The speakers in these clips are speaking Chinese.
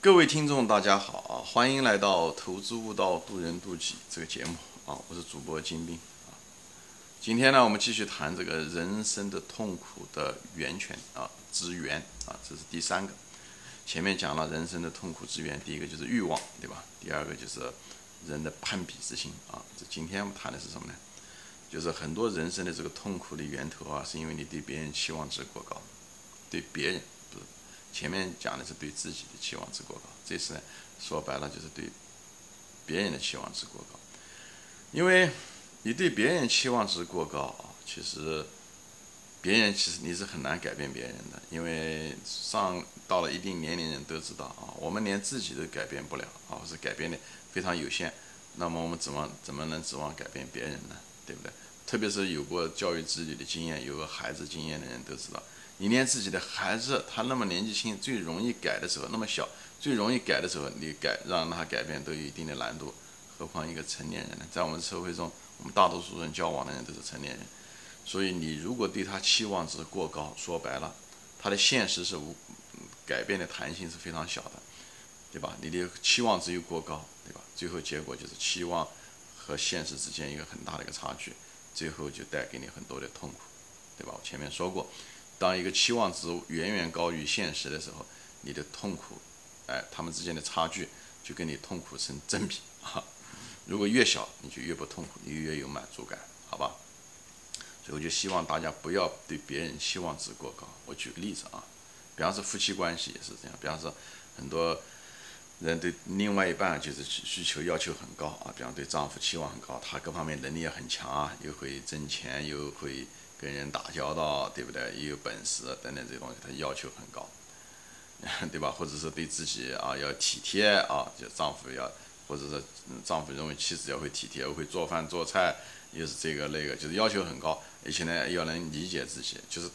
各位听众，大家好啊！欢迎来到《投资悟道，渡人渡己》这个节目啊！我是主播金兵啊。今天呢，我们继续谈这个人生的痛苦的源泉啊，之源啊，这是第三个。前面讲了人生的痛苦之源，第一个就是欲望，对吧？第二个就是人的攀比之心啊。这今天我们谈的是什么呢？就是很多人生的这个痛苦的源头啊，是因为你对别人期望值过高，对别人。前面讲的是对自己的期望值过高，这次呢，说白了就是对别人的期望值过高。因为你对别人期望值过高啊，其实别人其实你是很难改变别人的，因为上到了一定年龄人都知道啊，我们连自己都改变不了啊，或是改变的非常有限，那么我们指望怎么能指望改变别人呢？对不对？特别是有过教育子女的经验、有个孩子经验的人都知道，你连自己的孩子他那么年纪轻、最容易改的时候，那么小、最容易改的时候，你改让他改变都有一定的难度，何况一个成年人呢？在我们社会中，我们大多数人交往的人都是成年人，所以你如果对他期望值过高，说白了，他的现实是无改变的弹性是非常小的，对吧？你的期望值又过高，对吧？最后结果就是期望。和现实之间一个很大的一个差距，最后就带给你很多的痛苦，对吧？我前面说过，当一个期望值远远高于现实的时候，你的痛苦，哎，他们之间的差距就跟你痛苦成正比啊。如果越小，你就越不痛苦，你越有满足感，好吧？所以我就希望大家不要对别人期望值过高。我举个例子啊，比方说夫妻关系也是这样，比方说很多。人对另外一半就是需求要求很高啊，比方对丈夫期望很高，他各方面能力也很强啊，又会挣钱，又会跟人打交道，对不对？也有本事等等这些东西，他要求很高，对吧？或者是对自己啊要体贴啊，就丈夫要，或者是丈夫认为妻子要会体贴，会做饭做菜，又是这个那个，就是要求很高，而且呢要能理解自己，就是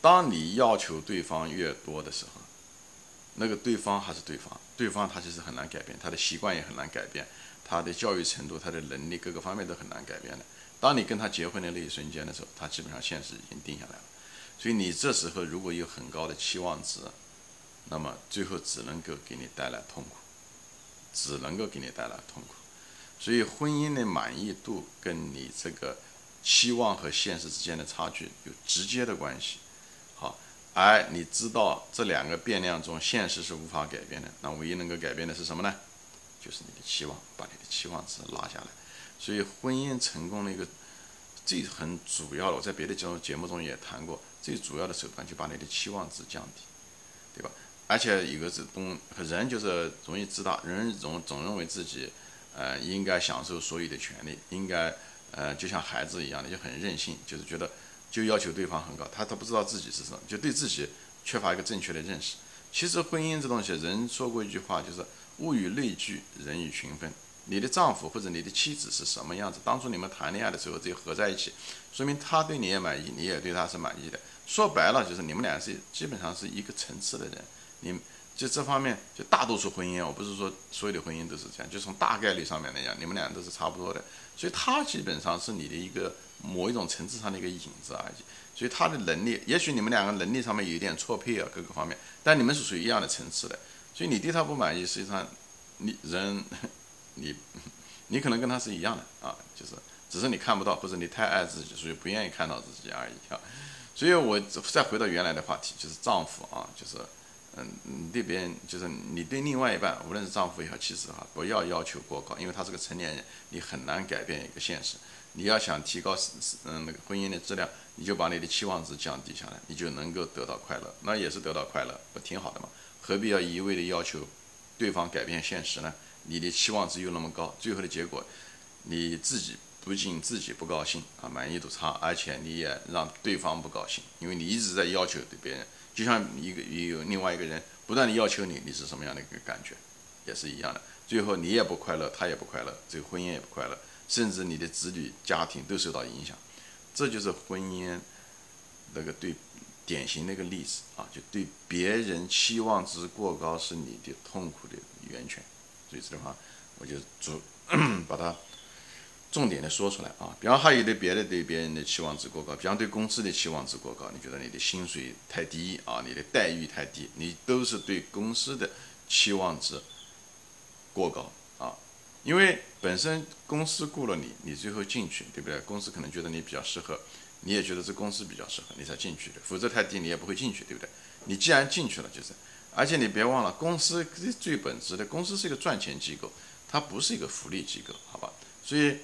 当你要求对方越多的时候。那个对方还是对方，对方他其实很难改变，他的习惯也很难改变，他的教育程度、他的能力各个方面都很难改变的。当你跟他结婚的那一瞬间的时候，他基本上现实已经定下来了。所以你这时候如果有很高的期望值，那么最后只能够给你带来痛苦，只能够给你带来痛苦。所以婚姻的满意度跟你这个期望和现实之间的差距有直接的关系。好而你知道这两个变量中，现实是无法改变的，那唯一能够改变的是什么呢？就是你的期望，把你的期望值拉下来。所以婚姻成功的一个最很主要的，我在别的节目节目中也谈过，最主要的手段就把你的期望值降低，对吧？而且有个是东人就是容易自大，人总总认为自己呃应该享受所有的权利，应该呃就像孩子一样的就很任性，就是觉得。就要求对方很高，他他不知道自己是什么，就对自己缺乏一个正确的认识。其实婚姻这东西，人说过一句话，就是物以类聚，人以群分。你的丈夫或者你的妻子是什么样子，当初你们谈恋爱的时候就合在一起，说明他对你也满意，你也对他是满意的。说白了就是你们俩是基本上是一个层次的人。你就这方面，就大多数婚姻，我不是说所有的婚姻都是这样，就从大概率上面来讲，你们俩都是差不多的。所以他基本上是你的一个。某一种层次上的一个影子而已，所以他的能力，也许你们两个能力上面有一点错配啊，各个方面，但你们是属于一样的层次的，所以你对他不满意，实际上你人，你 你可能跟他是一样的啊，就是只是你看不到，或者你太爱自己，所以不愿意看到自己而已啊。所以我再回到原来的话题，就是丈夫啊，就是嗯，你对别人，就是你对另外一半，无论是丈夫也好，妻子也好，不要要求过高，因为他是个成年人，你很难改变一个现实。你要想提高嗯那个婚姻的质量，你就把你的期望值降低下来，你就能够得到快乐，那也是得到快乐，不挺好的吗？何必要一味的要求对方改变现实呢？你的期望值又那么高，最后的结果你自己不仅自己不高兴啊，满意度差，而且你也让对方不高兴，因为你一直在要求对别人，就像一个也有另外一个人不断的要求你，你是什么样的一个感觉，也是一样的，最后你也不快乐，他也不快乐，这个婚姻也不快乐。甚至你的子女、家庭都受到影响，这就是婚姻那个对典型的一个例子啊！就对别人期望值过高是你的痛苦的源泉。所以这句话，我就主把它重点的说出来啊。比方还有的别的对别人的期望值过高，比方对公司的期望值过高，你觉得你的薪水太低啊，你的待遇太低，你都是对公司的期望值过高啊，因为本身公司雇了你，你最后进去，对不对？公司可能觉得你比较适合，你也觉得这公司比较适合，你才进去的，否则太低你也不会进去，对不对？你既然进去了，就是，而且你别忘了，公司最本质的，公司是一个赚钱机构，它不是一个福利机构，好吧？所以。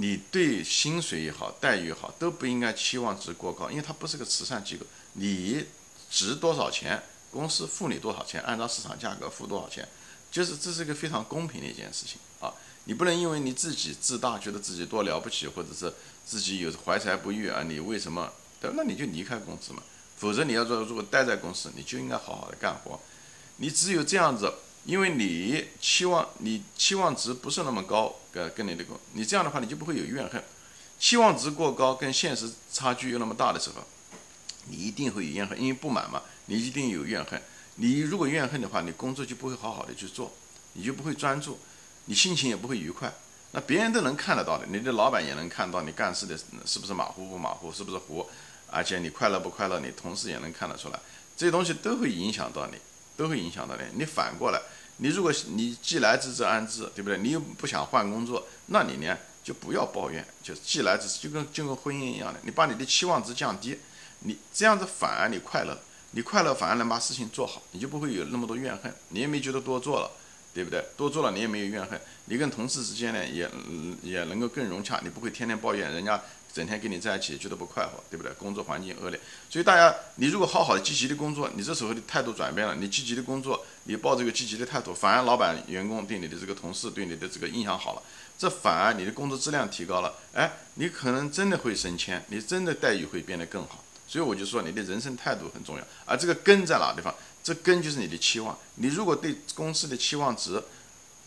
你对薪水也好，待遇也好，都不应该期望值过高，因为它不是个慈善机构。你值多少钱，公司付你多少钱，按照市场价格付多少钱，就是这是一个非常公平的一件事情啊！你不能因为你自己自大，觉得自己多了不起，或者是自己有怀才不遇啊，你为什么？那你就离开公司嘛。否则你要说如果待在公司，你就应该好好的干活。你只有这样子。因为你期望你期望值不是那么高，跟跟你的工，你这样的话你就不会有怨恨。期望值过高，跟现实差距又那么大的时候，你一定会有怨恨，因为不满嘛，你一定有怨恨。你如果怨恨的话，你工作就不会好好的去做，你就不会专注，你心情也不会愉快。那别人都能看得到的，你的老板也能看到你干事的是不是马虎不马虎，是不是糊，而且你快乐不快乐，你同事也能看得出来，这些东西都会影响到你，都会影响到你。你反过来。你如果你既来之则安之，对不对？你又不想换工作，那你呢就不要抱怨，就既来之就跟就跟婚姻一样的，你把你的期望值降低，你这样子反而你快乐，你快乐反而能把事情做好，你就不会有那么多怨恨，你也没觉得多做了，对不对？多做了你也没有怨恨，你跟同事之间呢也也能够更融洽，你不会天天抱怨人家。整天跟你在一起觉得不快活，对不对？工作环境恶劣，所以大家，你如果好好的积极的工作，你这时候的态度转变了，你积极的工作，你抱这个积极的态度，反而老板、员工对你的这个同事对你的这个印象好了，这反而你的工作质量提高了，哎，你可能真的会升迁，你真的待遇会变得更好。所以我就说，你的人生态度很重要，而这个根在哪地方？这根就是你的期望。你如果对公司的期望值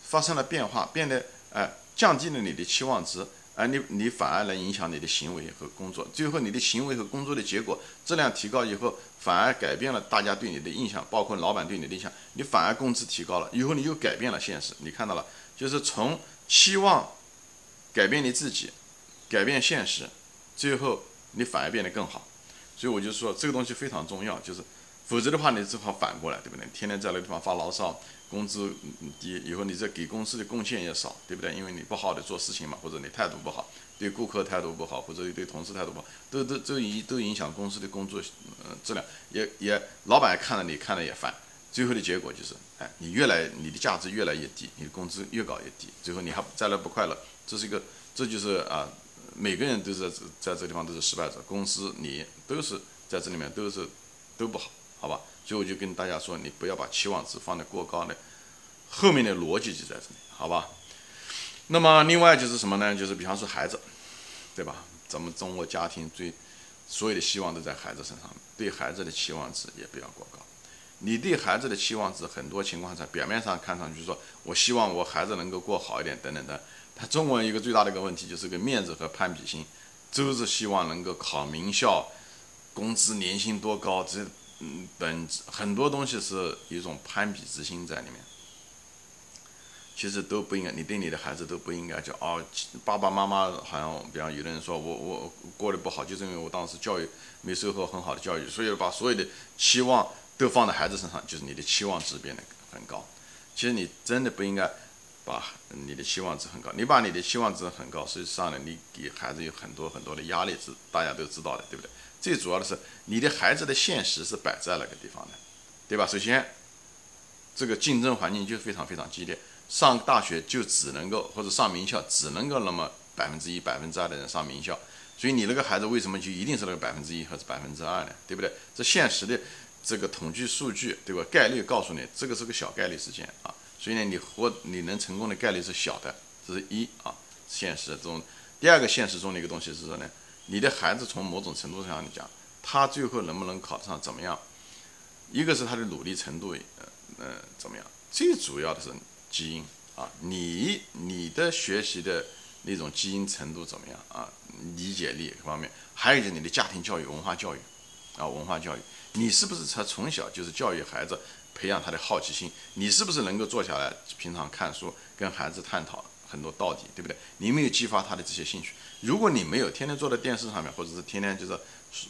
发生了变化，变得哎降低了你的期望值。而你你反而来影响你的行为和工作，最后你的行为和工作的结果质量提高以后，反而改变了大家对你的印象，包括老板对你的印象，你反而工资提高了，以后你又改变了现实，你看到了，就是从期望改变你自己，改变现实，最后你反而变得更好，所以我就说这个东西非常重要，就是否则的话你只好反过来，对不对？天天在那个地方发牢骚。工资低，以后你这给公司的贡献也少，对不对？因为你不好的做事情嘛，或者你态度不好，对顾客态度不好，或者对同事态度不好，都都都影都影响公司的工作呃质量，也也老板看了你看了也烦，最后的结果就是，哎，你越来你的价值越来越低，你的工资越搞越低，最后你还再来不快乐，这是一个，这就是啊，每个人都是在这地方都是失败者，公司你都是在这里面都是都不好，好吧？所以我就跟大家说，你不要把期望值放得过高的，后面的逻辑就在这里，好吧？那么另外就是什么呢？就是比方说孩子，对吧？咱们中国家庭最所有的希望都在孩子身上，对孩子的期望值也不要过高。你对孩子的期望值，很多情况下表面上看上去说，我希望我孩子能够过好一点，等等的。他中国人一个最大的一个问题就是个面子和攀比心，都是希望能够考名校，工资年薪多高这。嗯，本很多东西是一种攀比之心在里面，其实都不应该，你对你的孩子都不应该叫哦，爸爸妈妈好像，比方有的人说我我过得不好，就是因为我当时教育没受过很好的教育，所以把所有的期望都放在孩子身上，就是你的期望值变得很高。其实你真的不应该把你的期望值很高，你把你的期望值很高，实际上呢，你给孩子有很多很多的压力，是大家都知道的，对不对？最主要的是，你的孩子的现实是摆在那个地方的，对吧？首先，这个竞争环境就非常非常激烈，上大学就只能够或者上名校只能够那么百分之一、百分之二的人上名校，所以你那个孩子为什么就一定是那个百分之一或者百分之二呢？对不对？这现实的这个统计数据，对吧？概率告诉你，这个是个小概率事件啊，所以呢，你活你能成功的概率是小的，这是一啊，现实中。第二个现实中的一个东西是什么呢？你的孩子从某种程度上讲，他最后能不能考上怎么样？一个是他的努力程度，呃呃怎么样？最主要的是基因啊，你你的学习的那种基因程度怎么样啊？理解力方面，还有就是你的家庭教育、文化教育啊，文化教育，你是不是才从小就是教育孩子，培养他的好奇心？你是不是能够坐下来平常看书，跟孩子探讨？很多道理，对不对？你没有激发他的这些兴趣。如果你没有天天坐在电视上面，或者是天天就是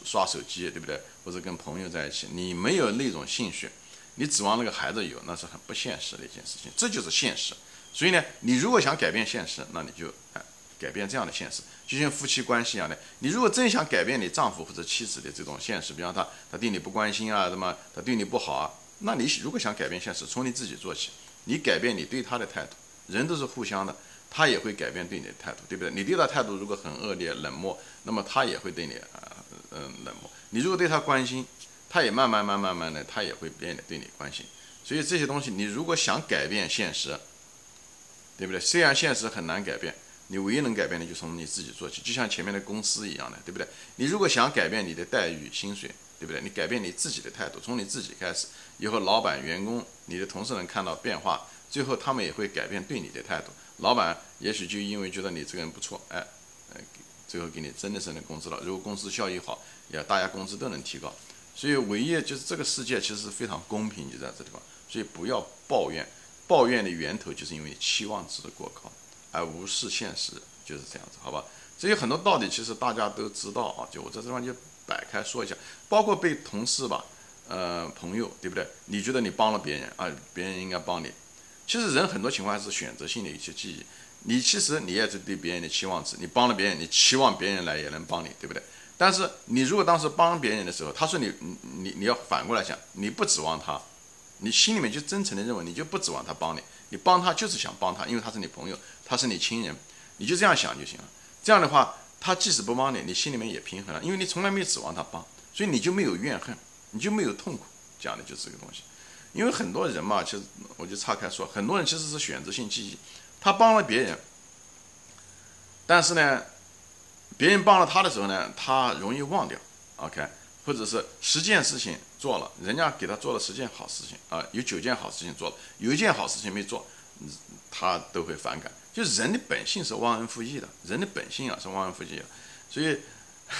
刷手机，对不对？或者跟朋友在一起，你没有那种兴趣，你指望那个孩子有，那是很不现实的一件事情。这就是现实。所以呢，你如果想改变现实，那你就哎改变这样的现实，就像夫妻关系一样的。你如果真想改变你丈夫或者妻子的这种现实，比方他他对你不关心啊，什么他对你不好啊，那你如果想改变现实，从你自己做起，你改变你对他的态度。人都是互相的，他也会改变对你的态度，对不对？你对他态度如果很恶劣、冷漠，那么他也会对你呃嗯冷漠。你如果对他关心，他也慢慢慢慢慢的，他也会变得对你关心。所以这些东西，你如果想改变现实，对不对？虽然现实很难改变，你唯一能改变的就从你自己做起，就像前面的公司一样的，对不对？你如果想改变你的待遇、薪水，对不对？你改变你自己的态度，从你自己开始，以后老板、员工、你的同事能看到变化。最后，他们也会改变对你的态度。老板也许就因为觉得你这个人不错，哎，呃，最后给你真的升了工资了。如果公司效益好，也大家工资都能提高。所以，唯一就是这个世界其实是非常公平，就在这地方。所以不要抱怨，抱怨的源头就是因为期望值的过高，而无视现实，就是这样子，好吧？这些很多道理其实大家都知道啊，就我在这地方就摆开说一下，包括被同事吧，呃，朋友，对不对？你觉得你帮了别人啊，别人应该帮你。其实人很多情况是选择性的一些记忆，你其实你也是对别人的期望值，你帮了别人，你期望别人来也能帮你，对不对？但是你如果当时帮别人的时候，他说你你你要反过来想，你不指望他，你心里面就真诚的认为你就不指望他帮你，你帮他就是想帮他，因为他是你朋友，他是你亲人，你就这样想就行了。这样的话，他即使不帮你，你心里面也平衡了，因为你从来没指望他帮，所以你就没有怨恨，你就没有痛苦，讲的就是这个东西。因为很多人嘛，其实我就岔开说，很多人其实是选择性记忆，他帮了别人，但是呢，别人帮了他的时候呢，他容易忘掉，OK，或者是十件事情做了，人家给他做了十件好事情啊，有九件好事情做了，有一件好事情没做，他都会反感。就人的本性是忘恩负义的，人的本性啊是忘恩负义的，所以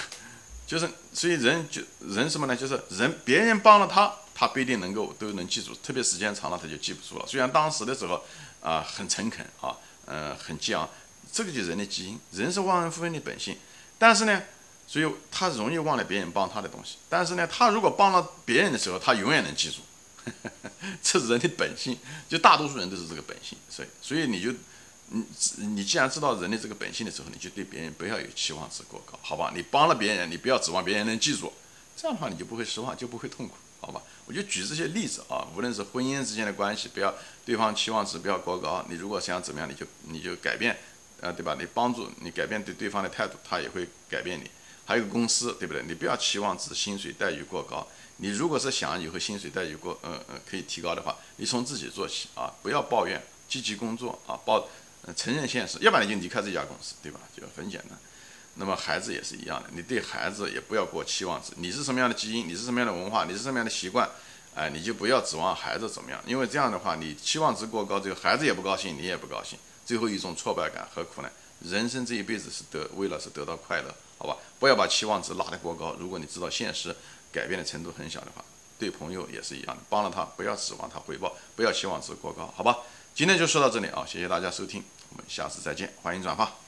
就是所以人就人什么呢？就是人别人帮了他。他不一定能够都能记住，特别时间长了他就记不住了。虽然当时的时候啊很诚恳啊，嗯很激昂，这个就是人的基因，人是忘恩负义的本性。但是呢，所以他容易忘了别人帮他的东西。但是呢，他如果帮了别人的时候，他永远能记住，这是人的本性。就大多数人都是这个本性，所以所以你就你你既然知道人的这个本性的时候，你就对别人不要有期望值过高，好吧？你帮了别人，你不要指望别人能记住，这样的话你就不会失望，就不会痛苦。好吧，我就举这些例子啊，无论是婚姻之间的关系，不要对方期望值不要过高。你如果想怎么样，你就你就改变，呃，对吧？你帮助你改变对对方的态度，他也会改变你。还有公司，对不对？你不要期望值薪水待遇过高。你如果是想以后薪水待遇过，嗯嗯，可以提高的话，你从自己做起啊，不要抱怨，积极工作啊，抱，承认现实，要不然你就离开这家公司，对吧？就很简单。那么孩子也是一样的，你对孩子也不要过期望值。你是什么样的基因，你是什么样的文化，你是什么样的习惯，哎，你就不要指望孩子怎么样，因为这样的话，你期望值过高，最后孩子也不高兴，你也不高兴，最后一种挫败感何苦呢？人生这一辈子是得为了是得到快乐，好吧？不要把期望值拉得过高。如果你知道现实改变的程度很小的话，对朋友也是一样的，帮了他不要指望他回报，不要期望值过高，好吧？今天就说到这里啊，谢谢大家收听，我们下次再见，欢迎转发。